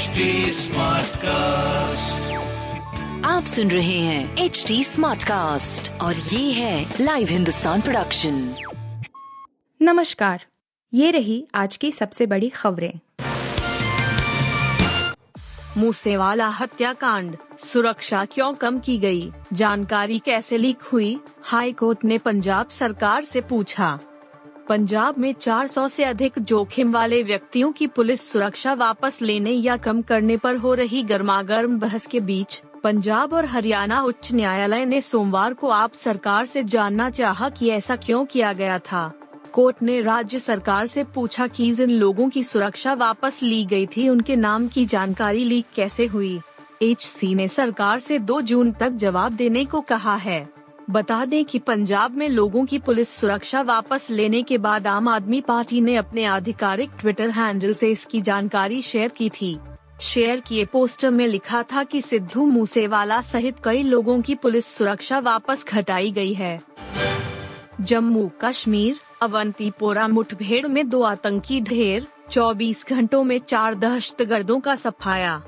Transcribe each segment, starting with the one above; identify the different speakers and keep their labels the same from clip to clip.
Speaker 1: HD cast
Speaker 2: आप सुन रहे हैं एच डी स्मार्ट कास्ट और ये है लाइव हिंदुस्तान प्रोडक्शन
Speaker 3: नमस्कार ये रही आज की सबसे बड़ी खबरें।
Speaker 4: मूसेवाला हत्याकांड सुरक्षा क्यों कम की गई? जानकारी कैसे लीक हुई? हाई कोर्ट ने पंजाब सरकार से पूछा। पंजाब में 400 से अधिक जोखिम वाले व्यक्तियों की पुलिस सुरक्षा वापस लेने या कम करने पर हो रही गर्मागर्म बहस के बीच, पंजाब और हरियाणा उच्च न्यायालय ने सोमवार को आप सरकार से जानना चाहा कि ऐसा क्यों किया गया था। कोर्ट ने राज्य सरकार से पूछा कि जिन लोगों की सुरक्षा वापस ली गई थी, उनके नाम की जानकारी लीक कैसे हुई? एचसी ने सरकार से 2 जून तक जवाब देने को कहा है। बता दें कि पंजाब में लोगों की पुलिस सुरक्षा वापस लेने के बाद आम आदमी पार्टी ने अपने आधिकारिक ट्विटर हैंडल से इसकी जानकारी शेयर की थी। शेयर किए पोस्टर में लिखा था कि सिद्धू मूसेवाला सहित कई लोगों की पुलिस सुरक्षा वापस घटाई गई है। जम्मू कश्मीर, अवंतीपोरा मुठभेड़ में दो आतंकी ढेर 24 घंटों में चार दहशतगर्दों का सफाया।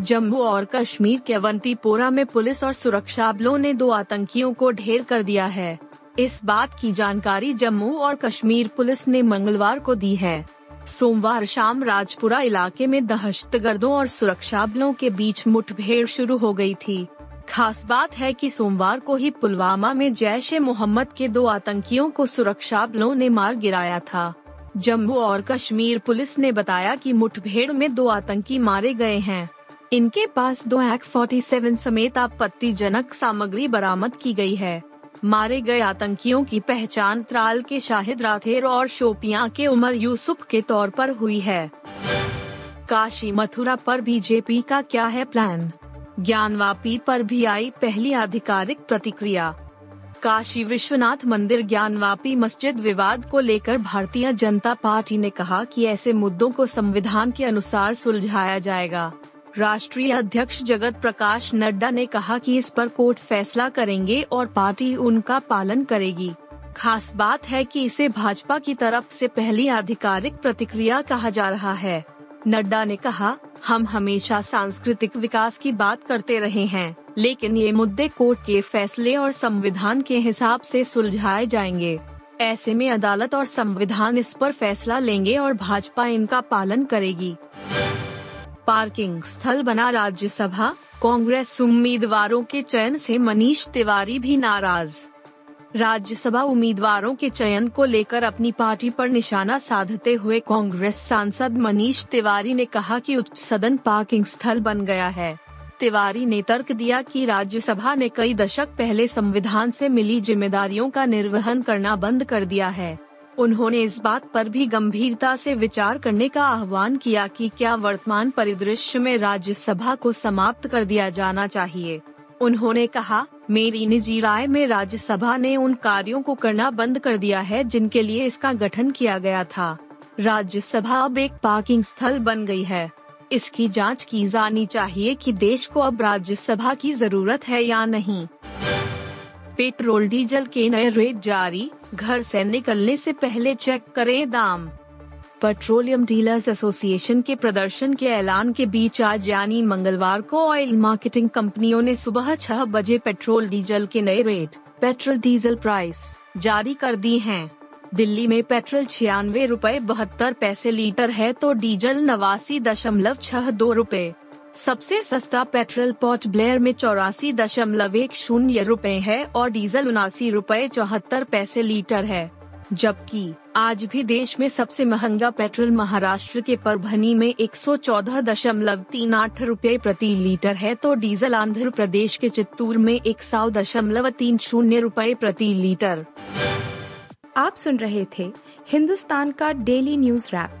Speaker 4: जम्मू और कश्मीर के अवंतीपोरा में पुलिस और सुरक्षा बलों ने दो आतंकियों को ढेर कर दिया है। इस बात की जानकारी जम्मू और कश्मीर पुलिस ने मंगलवार को दी है। सोमवार शाम राजपुरा इलाके में दहशतगर्दों और सुरक्षा बलों के बीच मुठभेड़ शुरू हो गई थी। खास बात है कि सोमवार को ही पुलवामा में जैश ए मोहम्मद के दो आतंकियों को सुरक्षा बलों ने मार गिराया था। जम्मू और कश्मीर पुलिस ने बताया कि मुठभेड़ में दो आतंकी मारे गए हैं। इनके पास दो एक्ट फोर्टी सेवन समेत आपत्तिजनक सामग्री बरामद की गई है। मारे गए आतंकियों की पहचान त्राल के शाहिद राथेर और शोपियाँ के उमर यूसुफ के तौर पर हुई है। काशी मथुरा पर बीजेपी का क्या है प्लान? ज्ञानवापी पर भी आई पहली आधिकारिक प्रतिक्रिया। काशी विश्वनाथ मंदिर ज्ञानवापी मस्जिद विवाद को लेकर भारतीय जनता पार्टी ने कहा कि ऐसे मुद्दों को संविधान के अनुसार सुलझाया जाएगा। राष्ट्रीय अध्यक्ष जगत प्रकाश नड्डा ने कहा कि इस पर कोर्ट फैसला करेंगे और पार्टी उनका पालन करेगी। खास बात है कि इसे भाजपा की तरफ़ से पहली आधिकारिक प्रतिक्रिया कहा जा रहा है। नड्डा ने कहा, हम हमेशा सांस्कृतिक विकास की बात करते रहे हैं, लेकिन ये मुद्दे कोर्ट के फैसले और संविधान के हिसाब से सुलझाए जाएँगे। ऐसे में अदालत और संविधान इस पर फैसला लेंगे और भाजपा इनका पालन करेगी। पार्किंग स्थल बना राज्यसभा, कांग्रेस उम्मीदवारों के चयन से मनीष तिवारी भी नाराज़। राज्यसभा उम्मीदवारों के चयन को लेकर अपनी पार्टी पर निशाना साधते हुए कांग्रेस सांसद मनीष तिवारी ने कहा कि उच्च सदन पार्किंग स्थल बन गया है। तिवारी ने तर्क दिया कि राज्यसभा ने कई दशक पहले संविधान से मिली जिम्मेदारियों का निर्वहन करना बंद कर दिया है। उन्होंने इस बात पर भी गंभीरता से विचार करने का आह्वान किया कि क्या वर्तमान परिदृश्य में राज्यसभा को समाप्त कर दिया जाना चाहिए। उन्होंने कहा, मेरी निजी राय में राज्यसभा ने उन कार्यों को करना बंद कर दिया है जिनके लिए इसका गठन किया गया था। राज्यसभा अब एक पार्किंग स्थल बन गई है। इसकी जाँच की जानी चाहिए कि देश को अब राज्यसभा की ज़रूरत है या नहीं। पेट्रोल डीजल के नए रेट जारी, घर से निकलने से पहले चेक करें दाम पेट्रोलियम डीलर्स एसोसिएशन के प्रदर्शन के ऐलान के बीच आज यानी मंगलवार को ऑयल मार्केटिंग कंपनियों ने सुबह छह बजे पेट्रोल डीजल के नए रेट, पेट्रोल डीजल प्राइस, जारी कर दी हैं। दिल्ली में पेट्रोल छियानवे रूपए बहत्तर पैसे लीटर है तो डीजल नवासी दशमलव छह दो रूपए सबसे सस्ता पेट्रोल पोर्ट ब्लेयर में चौरासी दशमलव एक शून्य रूपए है और डीजल उनासी रूपए चौहत्तर पैसे लीटर है। जबकि, आज भी देश में सबसे महँगा पेट्रोल महाराष्ट्र के परभनी में एक सौ चौदह दशमलव तीन आठ रूपए प्रति लीटर है तो डीजल आंध्र प्रदेश के चित्तूर में एक सौ दशमलव तीन शून्य रूपए प्रति लीटर।
Speaker 3: आप सुन रहे थे हिंदुस्तान का डेली न्यूज़ रैप।